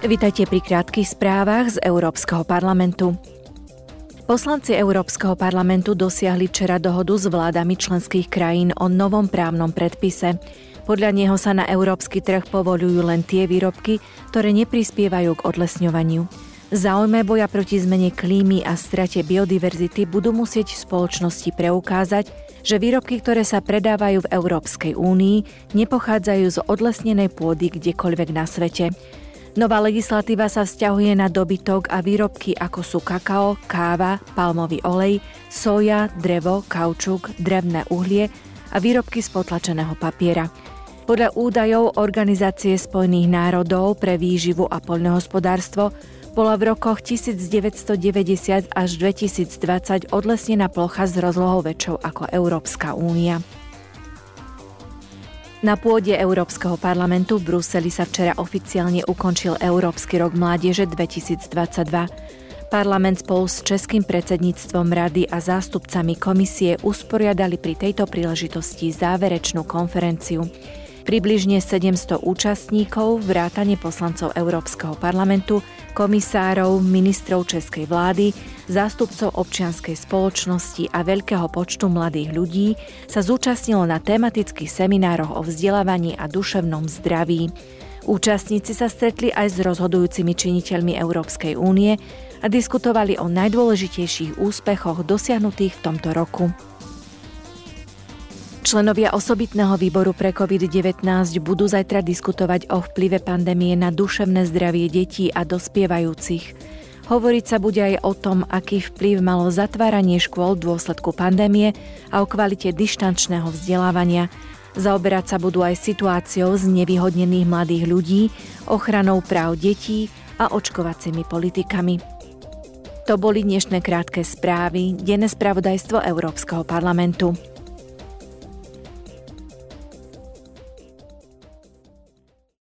Vitajte pri krátkých správach z Európskeho parlamentu. Poslanci Európskeho parlamentu dosiahli včera dohodu s vládami členských krajín o novom právnom predpise. Podľa neho sa na európsky trh povolujú len tie výrobky, ktoré neprispievajú k odlesňovaniu. V záujme boja proti zmene klímy a strate biodiverzity budú musieť spoločnosti preukázať, že výrobky, ktoré sa predávajú v Európskej únii, nepochádzajú z odlesnenej pôdy kdekoľvek na svete. Nová legislatíva sa vzťahuje na dobytok a výrobky ako sú kakao, káva, palmový olej, soja, drevo, kaučuk, drevné uhlie a výrobky z potlačeného papiera. Podľa údajov Organizácie spojených národov pre výživu a poľnohospodárstvo bola v rokoch 1990 až 2020 odlesnená plocha s rozlohou väčšou ako Európska únia. Na pôde Európskeho parlamentu v Bruseli sa včera oficiálne ukončil Európsky rok mládeže 2022. Parlament spolu s českým predsedníctvom rady a zástupcami komisie usporiadali pri tejto príležitosti záverečnú konferenciu. Približne 700 účastníkov, vrátane poslancov Európskeho parlamentu, komisárov, ministrov českej vlády, zástupcov občianskej spoločnosti a veľkého počtu mladých ľudí sa zúčastnilo na tematických seminároch o vzdelávaní a duševnom zdraví. Účastníci sa stretli aj s rozhodujúcimi činiteľmi Európskej únie a diskutovali o najdôležitejších úspechoch dosiahnutých v tomto roku. Členovia osobitného výboru pre COVID-19 budú zajtra diskutovať o vplyve pandémie na duševné zdravie detí a dospievajúcich. Hovoriť sa bude aj o tom, aký vplyv malo zatváranie škôl v dôsledku pandémie a o kvalite dištančného vzdelávania. Zaoberať sa budú aj situáciou znevýhodnených mladých ľudí, ochranou práv detí a očkovacími politikami. To boli dnešné krátke správy, denné spravodajstvo Európskeho parlamentu.